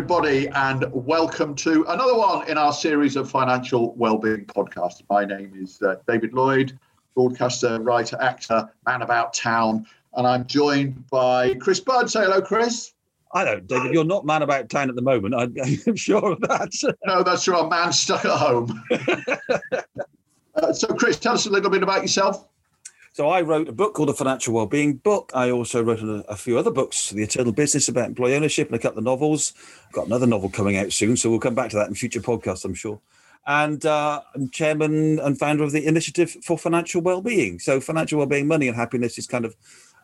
everybody, and welcome to another one in our series of financial well-being podcasts. My name is uh, David Lloyd, broadcaster, writer, actor, man about town, and I'm joined by Chris Budd. Say hello, Chris. I don't, David. You're not man about town at the moment. I, am sure of that. no, that's true. I'm man stuck at home. uh, so, Chris, tell us a little bit about yourself. So I wrote a book called The Financial Wellbeing Book. I also wrote a, a, few other books, The Eternal Business about employee ownership and a couple of novels. I've got another novel coming out soon, so we'll come back to that in future podcasts, I'm sure. And uh, I'm chairman and founder of the Initiative for Financial Wellbeing. So financial wellbeing, money and happiness is kind of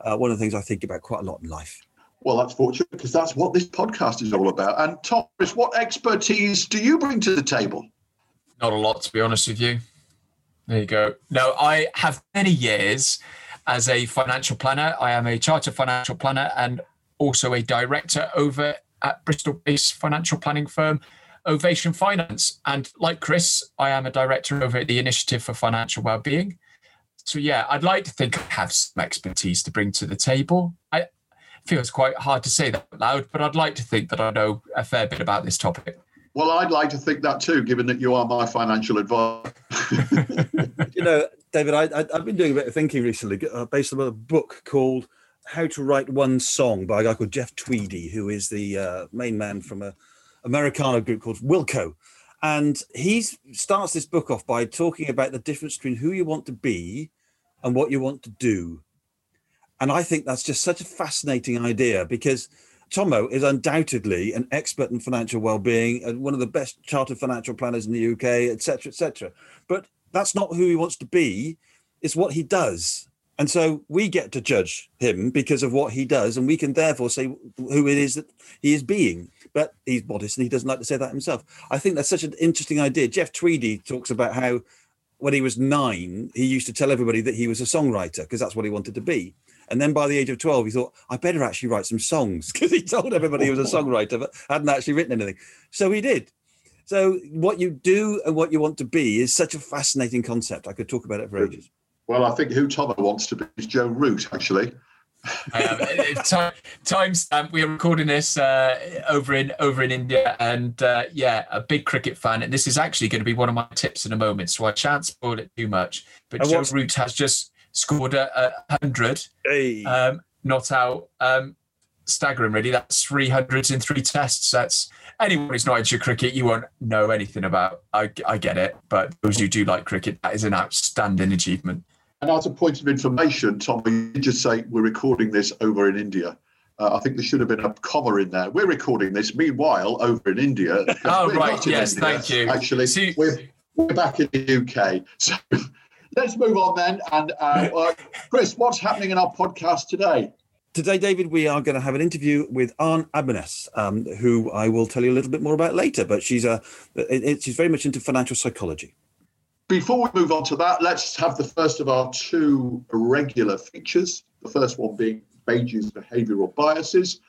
uh, one of the things I think about quite a lot in life. Well, that's fortunate because that's what this podcast is all about. And Thomas, what expertise do you bring to the table? Not a lot, to be honest with you. There you go. No, I have many years as a financial planner. I am a chartered financial planner and also a director over at Bristol based financial planning firm Ovation Finance. And like Chris, I am a director over at the Initiative for Financial Wellbeing. So, yeah, I'd like to think I have some expertise to bring to the table. I feels quite hard to say that loud, but I'd like to think that I know a fair bit about this topic. Well, I'd like to think that too, given that you are my financial advisor. you know, David, I, have been doing a bit of thinking recently uh, based on a book called How to Write One Song by a guy called Jeff Tweedy, who is the uh, main man from a Americana group called Wilco. And he starts this book off by talking about the difference between who you want to be and what you want to do. And I think that's just such a fascinating idea because – Tommo is undoubtedly an expert in financial well-being and one of the best chartered financial planners in the UK, etc., etc. But that's not who he wants to be. It's what he does. And so we get to judge him because of what he does, and we can therefore say who it is that he is being. But he's modest and he doesn't like to say that himself. I think that's such an interesting idea. Jeff Tweedy talks about how when he was nine, he used to tell everybody that he was a songwriter because that's what he wanted to be. And then by the age of 12, he thought, I better actually write some songs because he told everybody he was a songwriter, but hadn't actually written anything. So he did. So what you do and what you want to be is such a fascinating concept. I could talk about it for ages. Well, I think who Tommo wants to be is Joe Root, actually. um, time, timestamp. We are recording this uh, over in over in India, and uh, yeah, a big cricket fan. And this is actually going to be one of my tips in a moment, so I shan't spoil it too much. But and Joe Root has just scored a, a hundred, hey. um, not out. Um, staggering, really. That's three hundreds in three tests. That's anyone who's not into cricket, you won't know anything about. I, I get it, but those who do like cricket, that is an outstanding achievement. And as a point of information, Tom, you just say we're recording this over in India. Uh, I think there should have been a comma in there. We're recording this, meanwhile, over in India. oh, right. Yes, India, thank you. Actually, See, we're, we're back in the UK. So let's move on then. And uh, uh, Chris, what's happening in our podcast today? Today, David, we are going to have an interview with Anne Abbenes, um, who I will tell you a little bit more about later. But she's a it, she's very much into financial psychology. Before we move on to that, let's have the first of our two regular features. The first one being Bage's behavioural biases,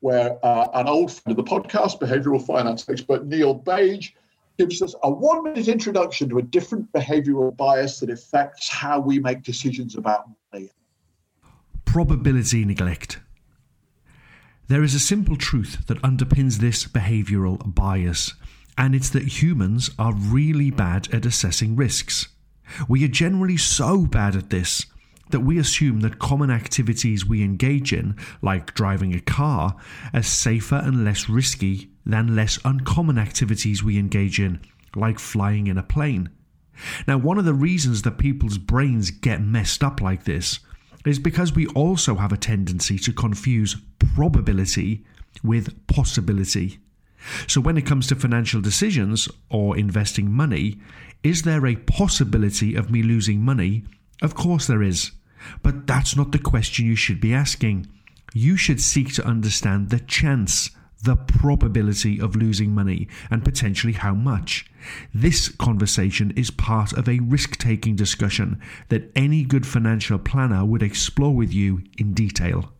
where uh, an old friend of the podcast, behavioural finance expert Neil Bage, gives us a one minute introduction to a different behavioral bias that affects how we make decisions about money. Probability neglect. There is a simple truth that underpins this behavioral bias, and it's that humans are really bad at assessing risks. We are generally so bad at this that we assume that common activities we engage in, like driving a car, are safer and less risky than less uncommon activities we engage in, like flying in a plane. Now, one of the reasons that people's brains get messed up like this is because we also have a tendency to confuse probability with possibility. So, when it comes to financial decisions or investing money, is there a possibility of me losing money? Of course, there is. But that's not the question you should be asking. You should seek to understand the chance the probability of losing money and potentially how much. This conversation is part of a risk taking discussion that any good financial planner would explore with you in detail.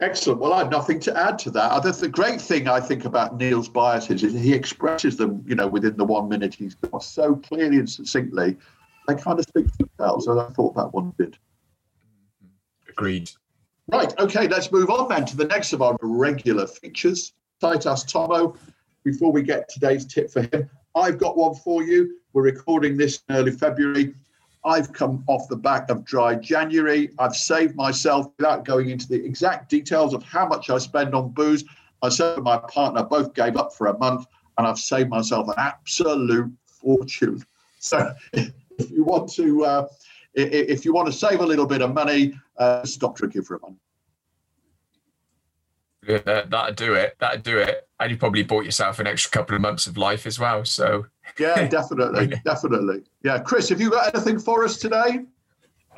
Excellent. Well, I have nothing to add to that. Other the great thing I think about Neil's biases is he expresses them, you know, within the one minute he's got so clearly and succinctly. They kind of speak for themselves. So I thought that one did. Agreed. Right, okay, let's move on then to the next of our regular features Tight Ass Tommo. Before we get today's tip for him, I've got one for you. We're recording this in early February. I've come off the back of dry January. I've saved myself without going into the exact details of how much I spend on booze. Myself and my partner both gave up for a month, and I've saved myself an absolute fortune. So, if you want to, uh, if you want to save a little bit of money, uh, stop drinking for a month. Yeah, that'd do it. That'd do it. And you probably bought yourself an extra couple of months of life as well. So yeah, definitely, definitely. Yeah, Chris, have you got anything for us today?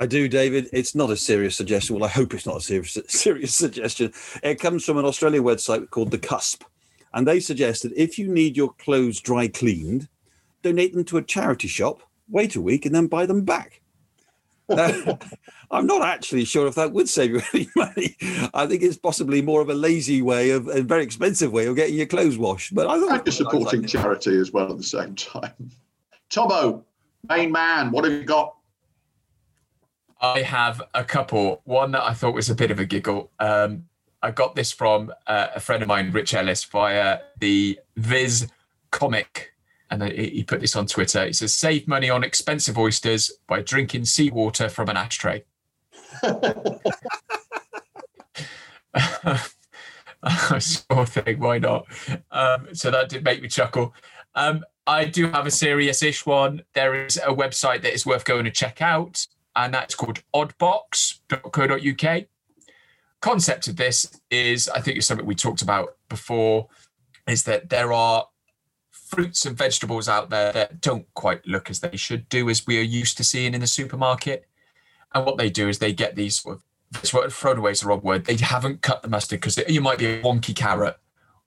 I do, David. It's not a serious suggestion. Well, I hope it's not a serious serious suggestion. It comes from an Australian website called The Cusp, and they suggest that if you need your clothes dry cleaned, donate them to a charity shop, wait a week, and then buy them back. Now, I'm not actually sure if that would save you any money. I think it's possibly more of a lazy way of a very expensive way of getting your clothes washed. But I thought you're supporting like charity as well at the same time. Tommo, main man, what have you got? I have a couple. One that I thought was a bit of a giggle. Um, I got this from uh, a friend of mine, Rich Ellis, via the Viz comic and he put this on Twitter. He says, "Save money on expensive oysters by drinking seawater from an ashtray." I sure thing. Why not? Um, so that did make me chuckle. Um, I do have a serious-ish one. There is a website that is worth going to check out, and that's called oddbox.co.uk. Concept of this is, I think it's something we talked about before, is that there are fruits and vegetables out there that don't quite look as they should do as we are used to seeing in the supermarket. And what they do is they get these sort of this word thrown away is the wrong word. They haven't cut the mustard because you might be a wonky carrot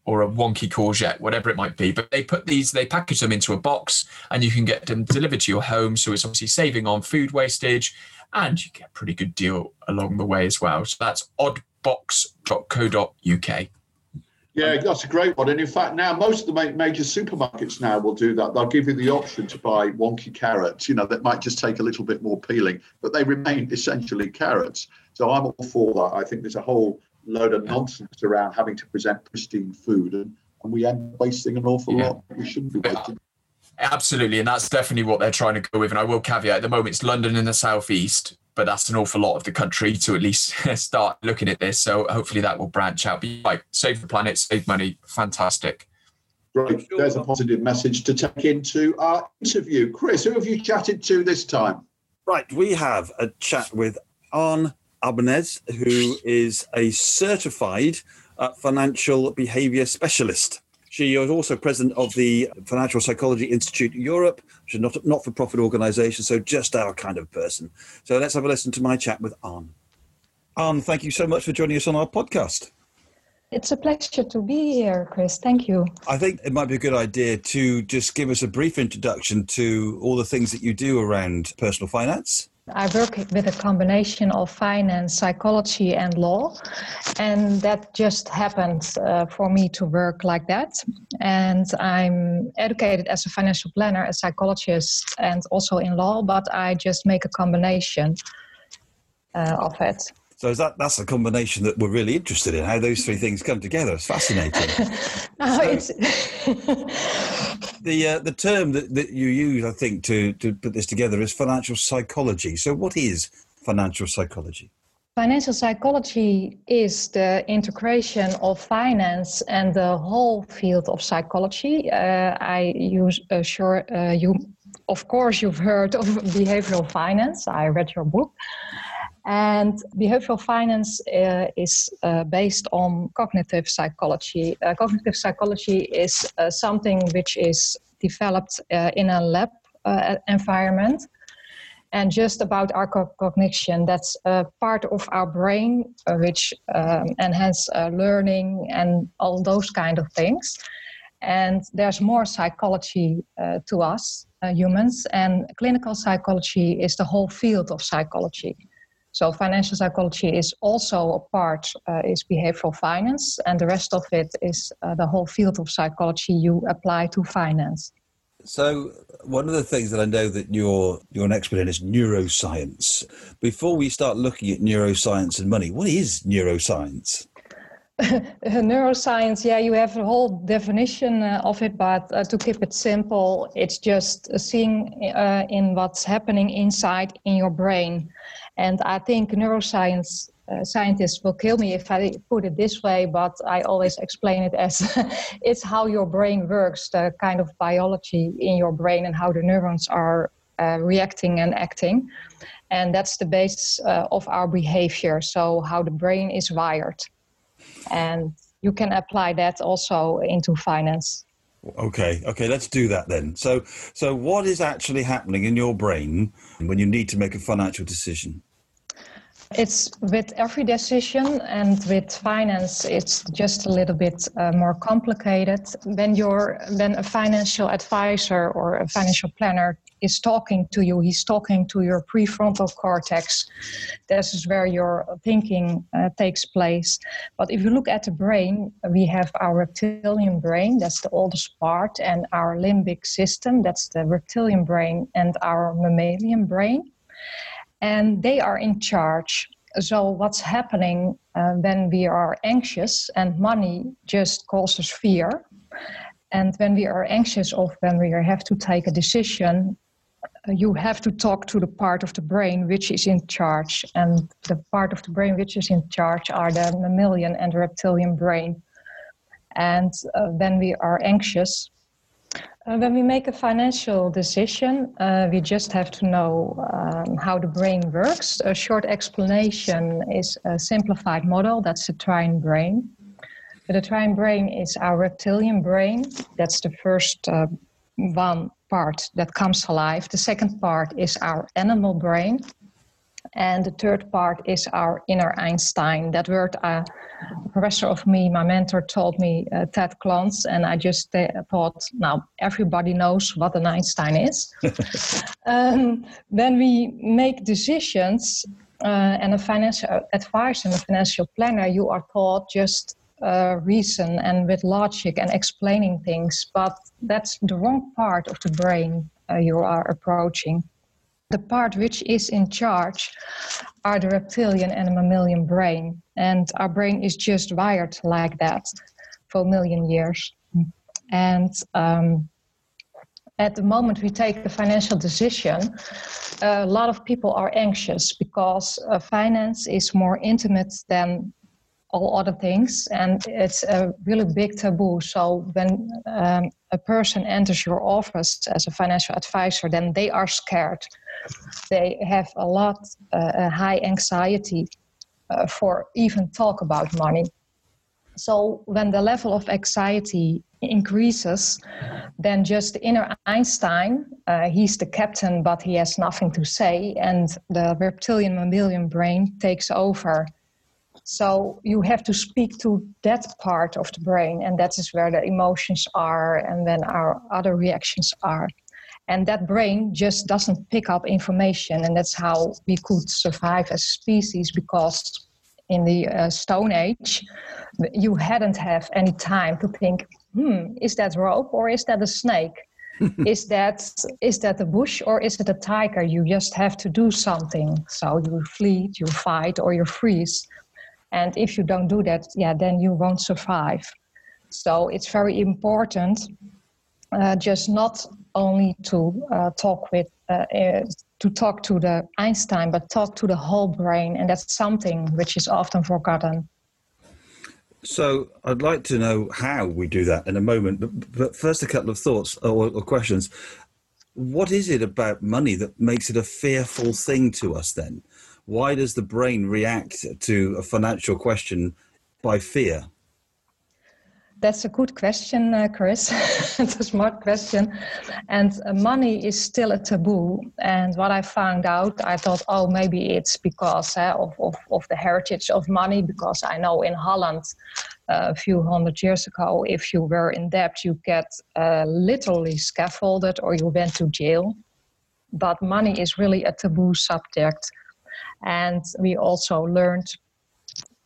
or a wonky courgette, whatever it might be. But they put these, they package them into a box and you can get them delivered to your home. So it's obviously saving on food wastage and you get a pretty good deal along the way as well. So that's oddbox.co.uk. Yeah, that's a great one. And in fact, now most of the major supermarkets now will do that. They'll give you the option to buy wonky carrots, you know, that might just take a little bit more peeling, but they remain essentially carrots. So I'm all for that. I think there's a whole load of nonsense around having to present pristine food, and, and we end up wasting an awful yeah. lot. We shouldn't be wasting. Absolutely, and that's definitely what they're trying to go with. And I will caveat at the moment it's London in the southeast, but that's an awful lot of the country to at least start looking at this. So hopefully that will branch out. Be like save the planet, save money, fantastic. Right, there's a positive message to take into our interview. Chris, who have you chatted to this time? Right, we have a chat with Anne Abbenes, who is a certified uh, financial behavior specialist. She is also president of the Financial Psychology Institute Europe, which is not a not for profit organization, so just our kind of person. So let's have a listen to my chat with Anne. Anne, thank you so much for joining us on our podcast. It's a pleasure to be here, Chris. Thank you. I think it might be a good idea to just give us a brief introduction to all the things that you do around personal finance. I work with a combination of finance, psychology, and law. And that just happened uh, for me to work like that. And I'm educated as a financial planner, a psychologist, and also in law, but I just make a combination uh, of it. So is that that's a combination that we're really interested in how those three things come together. It's fascinating. no, so it's the uh, the term that, that you use, I think, to to put this together is financial psychology. So what is financial psychology? Financial psychology is the integration of finance and the whole field of psychology. Uh, I use sure uh, you, of course, you've heard of behavioral finance. I read your book. And behavioral finance uh, is uh, based on cognitive psychology. Uh, cognitive psychology is uh, something which is developed uh, in a lab uh, environment. And just about our co- cognition, that's a part of our brain which um, enhance learning and all those kind of things. And there's more psychology to us humans, and clinical psychology is the whole field of psychology. So financial psychology is also a part, uh, is behavioral finance, and the rest of it is uh, the whole field of psychology you apply to finance. So one of the things that I know that you're you're an expert in is neuroscience. Before we start looking at neuroscience and money, what is neuroscience? neuroscience, yeah, you have a whole definition uh, of it, but uh, to keep it simple, it's just seeing uh, in what's happening inside in your brain. And I think neuroscience uh, scientists will kill me if I put it this way, but I always explain it as it's how your brain works, the kind of biology in your brain, and how the neurons are uh, reacting and acting. And that's the basis uh, of our behavior. So, how the brain is wired. And you can apply that also into finance. Okay, okay, let's do that then. So, so what is actually happening in your brain when you need to make a financial decision? It's with every decision and with finance, it's just a little bit uh, more complicated. When you're when a financial advisor or a financial planner is talking to you, he's talking to your prefrontal cortex. This is where your thinking uh, takes place. But if you look at the brain, we have our reptilian brain, that's the oldest part, and our limbic system, that's the reptilian brain, and our mammalian brain and they are in charge. So, what's happening uh, when we are anxious and money just causes fear? And when we are anxious or when we have to take a decision, you have to talk to the part of the brain which is in charge. And the part of the brain which is in charge are the mammalian and reptilian brain. And uh, when we are anxious, uh, when we make a financial decision, uh, we just have to know um, how the brain works. A short explanation is a simplified model that's the triune brain. The triune brain is our reptilian brain. That's the first uh, one part that comes alive. The second part is our animal brain. And the third part is our inner Einstein. That word, uh, a professor of me, my mentor, told me uh, Ted Klontz, and I just uh, thought, now everybody knows what an Einstein is. um, when we make decisions, uh, and a financial advisor and a financial planner, you are taught just uh, reason and with logic and explaining things, but that's the wrong part of the brain uh, you are approaching the part which is in charge are the reptilian and mammalian brain. And our brain is just wired like that for a million years. And um, at the moment we take the financial decision, a lot of people are anxious because uh, finance is more intimate than all other things, and it's a really big taboo. So when um, a person enters your office as a financial advisor, then they are scared. They have a lot, uh, a high anxiety uh, for even talk about money. So when the level of anxiety increases, then just inner Einstein, uh, he's the captain, but he has nothing to say, and the reptilian mammalian brain takes over so you have to speak to that part of the brain, and that is where the emotions are, and then our other reactions are. And that brain just doesn't pick up information, and that's how we could survive as a species because in the uh, Stone Age, you hadn't have any time to think, hmm, is that rope or is that a snake? is that is that a bush or is it a tiger? You just have to do something. So you flee, you fight, or you freeze. And if you don't do that, yeah, then you won't survive. So it's very important uh, just not only to uh, talk with uh, uh, to talk to the Einstein, but talk to the whole brain, and that's something which is often forgotten. So I'd like to know how we do that in a moment, but, but first a couple of thoughts or, or questions. What is it about money that makes it a fearful thing to us then? Why does the brain react to a financial question by fear? That's a good question, uh, Chris. it's a smart question. And uh, money is still a taboo. And what I found out, I thought, oh, maybe it's because uh, of, of, of, the heritage of money. Because I know in Holland, uh, a few hundred years ago, if you were in debt, you get uh, literally scaffolded or you went to jail. But money is really a taboo subject. And we also learned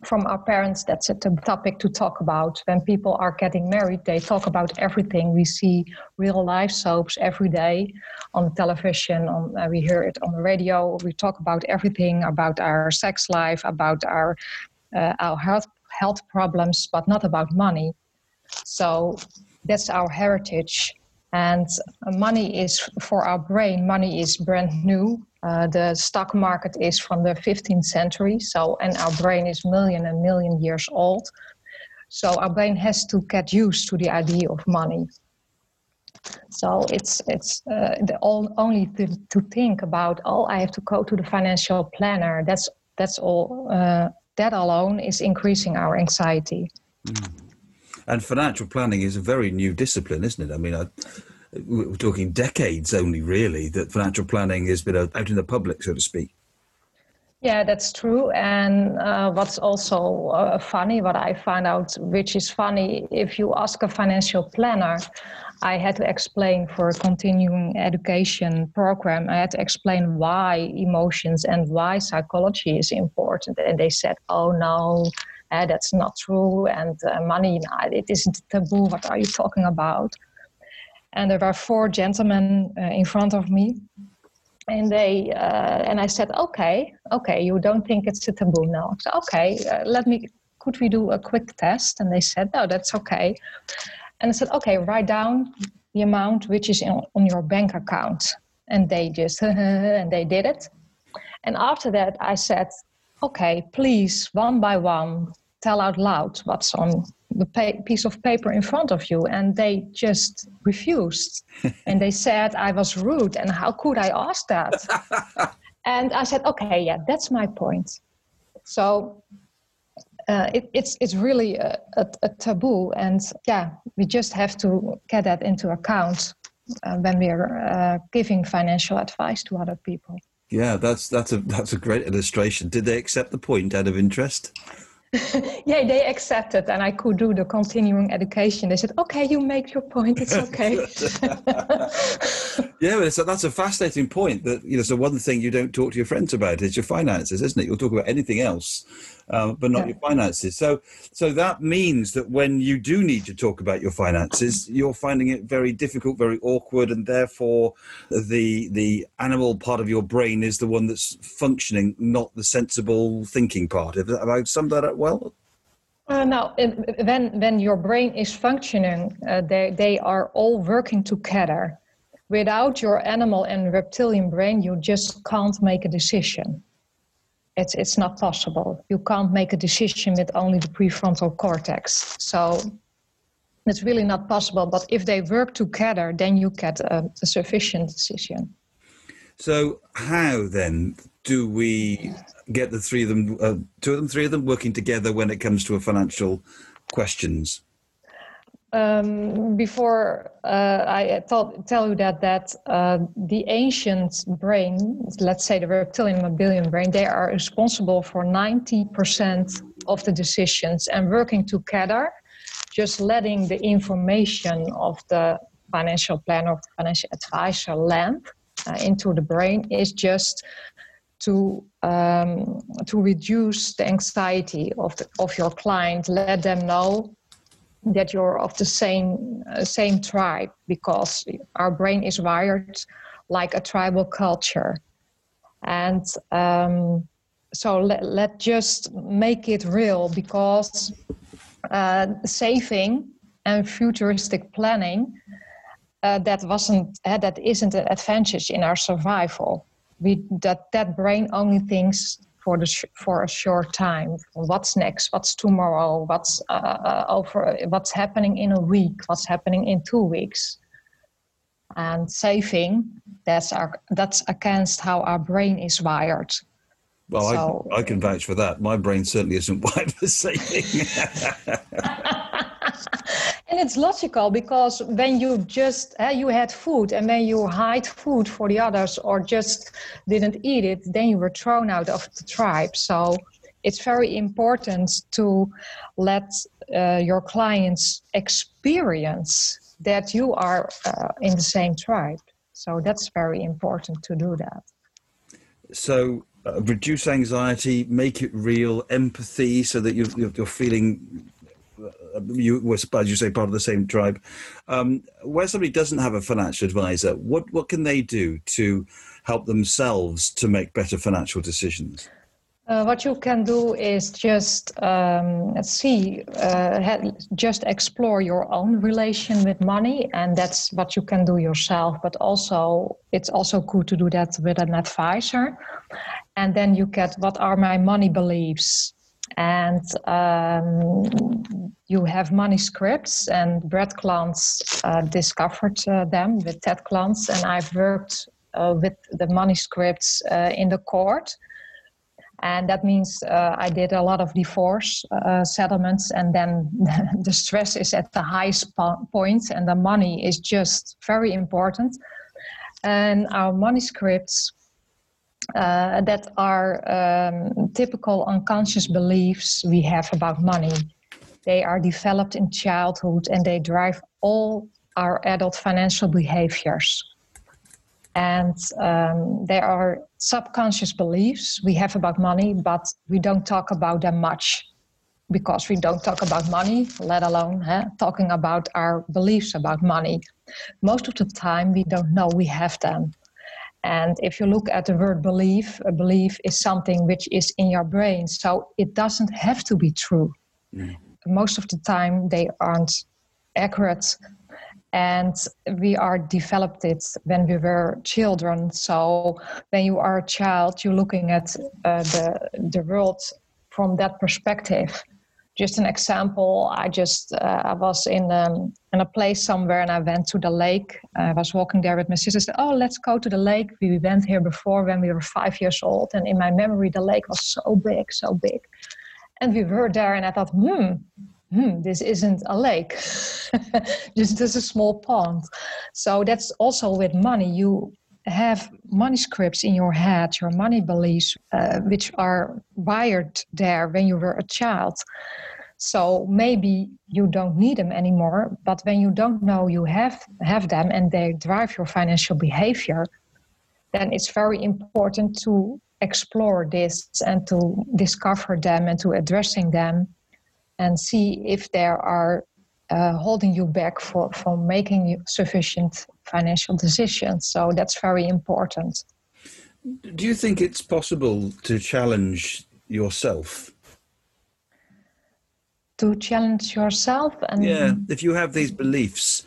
from our parents that's a topic to talk about. When people are getting married, they talk about everything. We see real life soaps every day on television, on, uh, we hear it on the radio. We talk about everything about our sex life, about our, uh, our health, health problems, but not about money. So that's our heritage. And money is for our brain, money is brand new. Uh, the stock market is from the 15th century. So, and our brain is million and million years old. So our brain has to get used to the idea of money. So it's it's uh, the all, only to, to think about oh I have to go to the financial planner. That's that's all. Uh, that alone is increasing our anxiety. Mm. And financial planning is a very new discipline, isn't it? I mean, I, we're talking decades only, really, that financial planning has been out in the public, so to speak. Yeah, that's true. And uh, what's also uh, funny, what I found out, which is funny, if you ask a financial planner, I had to explain for a continuing education program, I had to explain why emotions and why psychology is important. And they said, oh no, uh, that's not true. And uh, money, it isn't taboo. What are you talking about? And there were four gentlemen uh, in front of me. And they uh, and I said, okay, okay, you don't think it's a taboo now? Said, okay, uh, let me. Could we do a quick test? And they said, no, that's okay. And I said, okay, write down the amount which is in, on your bank account. And they just, and they did it. And after that, I said, okay, please, one by one, tell out loud what's on the pa- piece of paper in front of you. And they just refused. and they said I was rude. And how could I ask that? and I said, okay, yeah, that's my point. So uh, it, it's it's really a, a, a, taboo, and yeah, we just have to get that into account uh, when we are uh, giving financial advice to other people. Yeah, that's that's a that's a great illustration. Did they accept the point out of interest? yeah, they accepted, and I could do the continuing education. They said, "Okay, you make your point. It's okay." yeah, but so that's a fascinating point. That you know, so one thing you don't talk to your friends about is your finances, isn't it? You'll talk about anything else, um, but not yeah. your finances. So, so that means that when you do need to talk about your finances, you're finding it very difficult, very awkward, and therefore the the animal part of your brain is the one that's functioning, not the sensible thinking part. Have, have I summed that up well? Uh, no, when when your brain is functioning, uh, they they are all working together. Without your animal and reptilian brain, you just can't make a decision. It's, it's not possible. You can't make a decision with only the prefrontal cortex. So it's really not possible. But if they work together, then you get a, a sufficient decision. So, how then do we get the three of them, uh, two of them, three of them working together when it comes to a financial questions? Um, before uh, I tell you that that uh, the ancient brain, let's say the reptilian mammalian brain, they are responsible for 90% of the decisions and working together, just letting the information of the financial planner of the financial advisor land uh, into the brain is just to um, to reduce the anxiety of the, of your client. Let them know that you're of the same uh, same tribe because our brain is wired like a tribal culture. And um, so let, let just make it real because uh, saving and futuristic planning uh, that wasn't uh, that isn't an advantage in our survival. We that that brain only thinks for the sh- for a short time. What's next? What's tomorrow? What's uh, uh, over? What's happening in a week? What's happening in two weeks? And saving that's our that's against how our brain is wired. Well, so, I, I can vouch for that. My brain certainly isn't wired for saving. and it's logical because when you just uh, you had food and when you hide food for the others or just didn't eat it then you were thrown out of the tribe. So it's very important to let uh, your clients experience that you are uh, in the same tribe. So that's very important to do that. So uh, reduce anxiety make it real empathy so that you're, you're feeling you were, as you say, part of the same tribe. Um, where somebody doesn't have a financial advisor, what what can they do to help themselves to make better financial decisions? Uh, what you can do is just um, see, uh, ha- just explore your own relation with money, and that's what you can do yourself. But also, it's also good to do that with an advisor, and then you get what are my money beliefs, and um, you have money scripts. And Brad Klontz uh, discovered uh, them with Ted Klontz, and I've worked uh, with the money scripts uh, in the court and that means uh, I did a lot of divorce settlements, and then the stress is at the highest po- point, and the money is just very important. And our money scripts uh, that are um, typical unconscious beliefs we have about money. They are developed in childhood, and they drive all our adult financial behaviors. And um, there are subconscious beliefs we have about money but we don't talk about them much. Because we don't talk about money let alone talking about our beliefs about money. Most of the time we don't know we have them. And if you look at the word belief a belief is something which is in your brain. So it doesn't have to be true. Mm. Most of the time they aren't accurate. And we are developed it when we were children. So when you are a child you're looking at uh, the the world from that perspective. Just an example i just uh, i was in um, in a place somewhere and i went to the lake. I was walking there with my sister. Oh let's go to the lake. We went here before when we were five years old. And in my memory the lake was so big so big and we were there and i thought hmm hmm, this isn't a lake, This is a small pond. So that's also with money. You have money scripts in your head, your money beliefs, uh, which are wired there when you were a child. So maybe you don't need them anymore, but when you don't know you have have them and they drive your financial behavior, then it's very important to explore this and to discover them and to addressing them and see if there are uh, holding you back for, from making sufficient financial decisions. So that's very important. Do you think it's possible to challenge yourself? To challenge yourself and yeah, if you have these beliefs,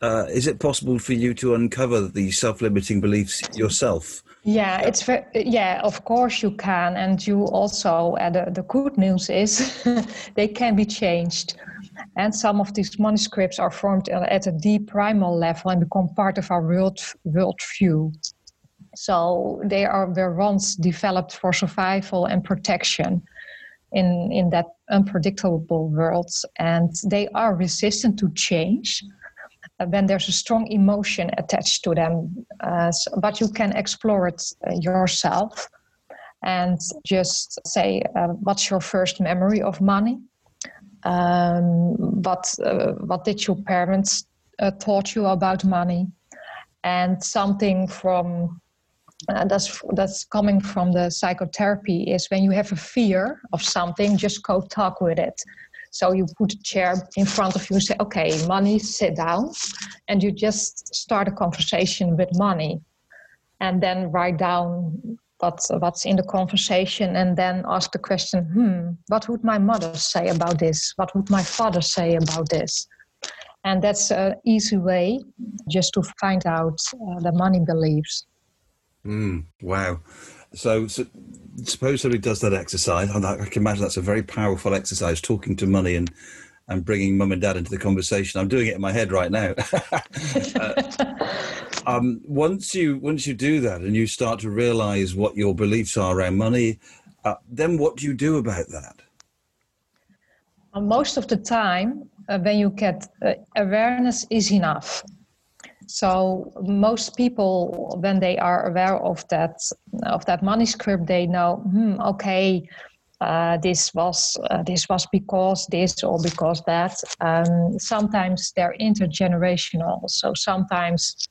uh, is it possible for you to uncover these self-limiting beliefs yourself? Yeah, it's very, yeah, of course you can. And you also, uh, the, the good news is they can be changed. And some of these money scripts are formed at a deep primal level and become part of our world, world view. So they are were once developed for survival and protection in, in that unpredictable world. And they are resistant to change when there's a strong emotion attached to them. Uh, so, but you can explore it uh, yourself and just say, uh, what's your first memory of money? Um, what, uh, what did your parents uh, taught you about money? And something from uh, that's that's coming from the psychotherapy is when you have a fear of something, just go talk with it so you put a chair in front of you and say, okay, money, sit down. And you just start a conversation with money. And then write down what, what's in the conversation and then ask the question, hmm, what would my mother say about this? What would my father say about this? And that's an easy way just to find out uh, the money beliefs. Mm, wow. So, so suppose somebody does that exercise, I can imagine that's a very powerful exercise, talking to money and and bringing mum and dad into the conversation. I'm doing it in my head right now. uh, um, once you once you do that and you start to realize what your beliefs are around money, uh, then what do you do about that? most of the time, uh, when you get uh, awareness is enough. So most people, when they are aware of that of that money script, they know, hmm, okay, uh, this was uh, this was because this or because that. Um, sometimes they're intergenerational. So sometimes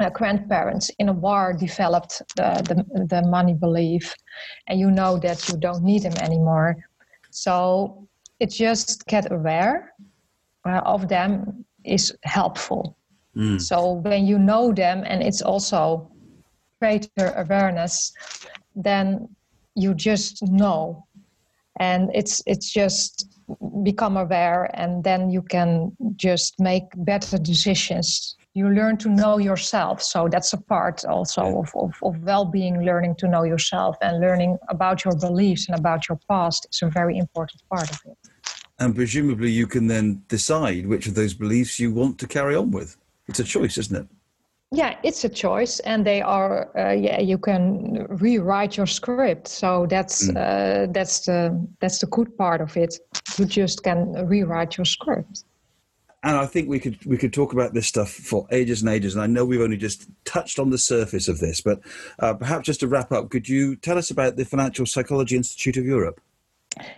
uh, grandparents in a war developed the, the, the money belief, and you know that you don't need them anymore. So it just get aware uh, of them is helpful. Mm. So when you know them and it's also greater awareness, then you just know. And it's it's just become aware and then you can just make better decisions. You learn to know yourself. So that's a part also of, of, of well-being learning to know yourself and learning about your beliefs and about your past is a very important part of it. And presumably you can then decide which of those beliefs you want to carry on with it's a choice isn't it yeah it's a choice and they are uh, yeah you can rewrite your script so that's mm. uh, that's the that's the good part of it you just can rewrite your script and I think we could we could talk about this stuff for ages and ages. And I know we've only just touched on the surface of this, but uh, perhaps just to wrap up, could you tell us about the Financial Psychology Institute of Europe?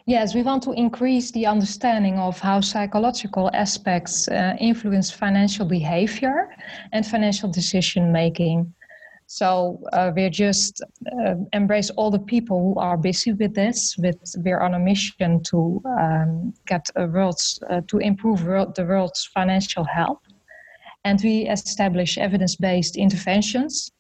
Yes, we want to increase the understanding of how psychological aspects uh, influence financial behavior and financial decision making. So uh, we're just uh, embrace all the people who are busy with this. With we're on a mission to um, get a world's uh, to improve world, the world's financial health, and we establish evidence-based interventions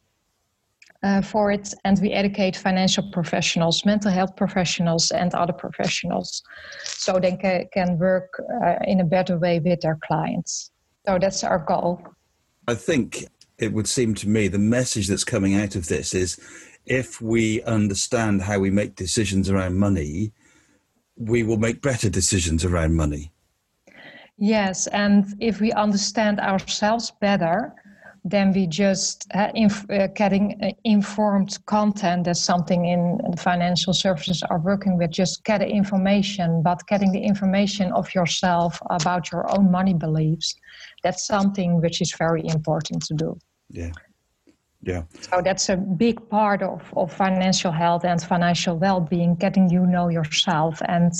uh, for it, and we educate financial professionals, mental health professionals, and other professionals, so they can, can work uh, in a better way with their clients. So that's our goal. I think it would seem to me the message that's coming out of this is if we understand how we make decisions around money, we will make better decisions around money. Yes, and if we understand ourselves better, then we just uh, inf- uh, getting uh, informed content. That's something in financial services are working with. Just get information, but getting the information of yourself about your own money beliefs. That's something which is very important to do. Yeah. Yeah. So that's a big part of, of financial health and financial well-being, getting you know yourself. And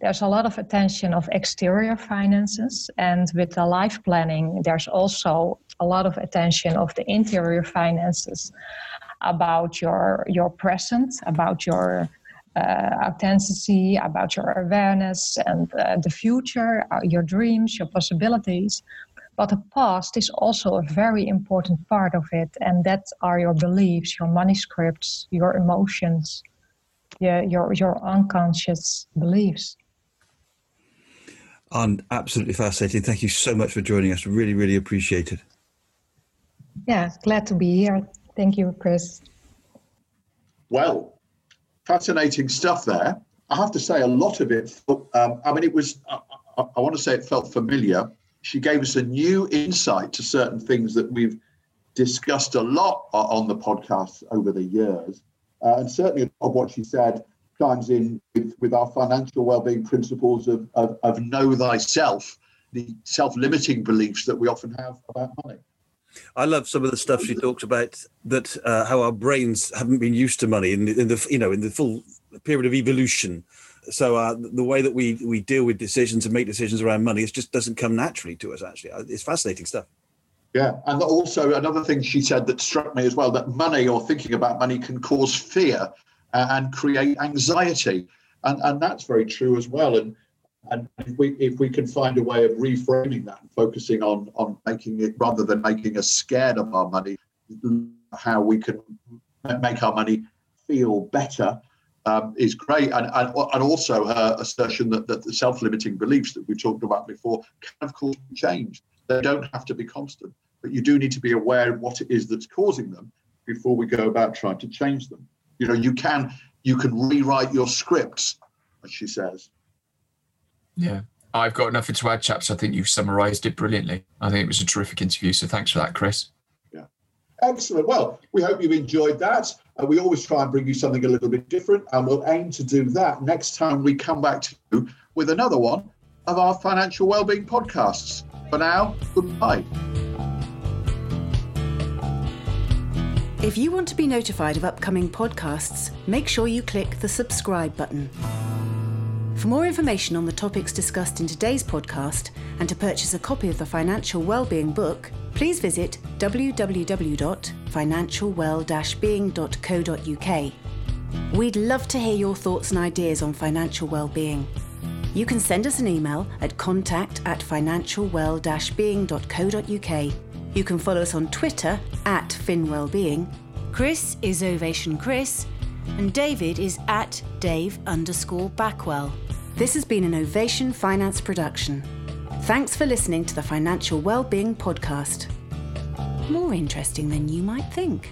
there's a lot of attention of exterior finances. And with the life planning, there's also a lot of attention of the interior finances about your your present, about your uh, authenticity, about your awareness and uh, the future, uh, your dreams, your possibilities. But the past is also a very important part of it, and that are your beliefs, your money scripts, your emotions, your your, your unconscious beliefs. And absolutely fascinating. Thank you so much for joining us. Really, really appreciate it. Yeah, glad to be here. Thank you, Chris. Well, fascinating stuff there. I have to say, a lot of it. Um, I mean, it was. I, I, I want to say it felt familiar she gave us a new insight to certain things that we've discussed a lot on the podcast over the years. Uh, and certainly of what she said chimes in with, with our financial well-being principles of, of, of know thyself, the self-limiting beliefs that we often have about money. I love some of the stuff she talks about that uh, how our brains haven't been used to money in the, in the you know in the full period of evolution so uh, the way that we we deal with decisions and make decisions around money, it just doesn't come naturally to us. Actually, it's fascinating stuff. Yeah, and also another thing she said that struck me as well that money or thinking about money can cause fear and create anxiety, and and that's very true as well. And and if we if we can find a way of reframing that and focusing on on making it rather than making us scared of our money, how we can make our money feel better um, is great. And, and, and also her assertion that, that the self limiting beliefs that we talked about before can, of course, change. They don't have to be constant, but you do need to be aware of what it is that's causing them before we go about trying to change them. You know, you can you can rewrite your scripts, as she says. Yeah. I've got nothing to add, chaps. I think you've summarised it brilliantly. I think it was a terrific interview. So thanks for that, Chris. Yeah. Excellent. Well, we hope you've enjoyed that. Uh, we always try and bring you something a little bit different, and we'll aim to do that next time we come back to you with another one of our financial wellbeing podcasts. For now, goodbye. If you want to be notified of upcoming podcasts, make sure you click the subscribe button. For more information on the topics discussed in today's podcast and to purchase a copy of the Financial Wellbeing book, please visit www.financialwell-being.co.uk. We'd love to hear your thoughts and ideas on financial well-being. You can send us an email at contact at financialwell-being.co.uk. You can follow us on Twitter at FinWellbeing. Chris is Ovation Chris, and David is at Dave underscore Backwell. This has been an Ovation Finance production. Thanks for listening to the Financial Wellbeing Podcast. More interesting than you might think.